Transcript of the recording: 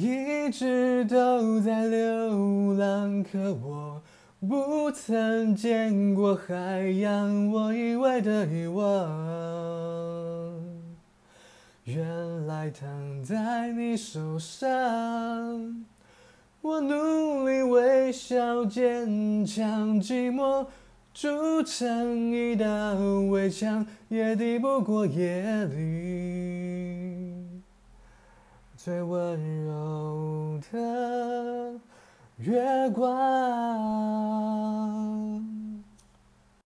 一直都在流浪，可我不曾见过海洋，我以为的遗忘，原来躺在你手上。我努力微笑，坚强，寂寞筑成一道围墙，也抵不过夜里最温柔的月光。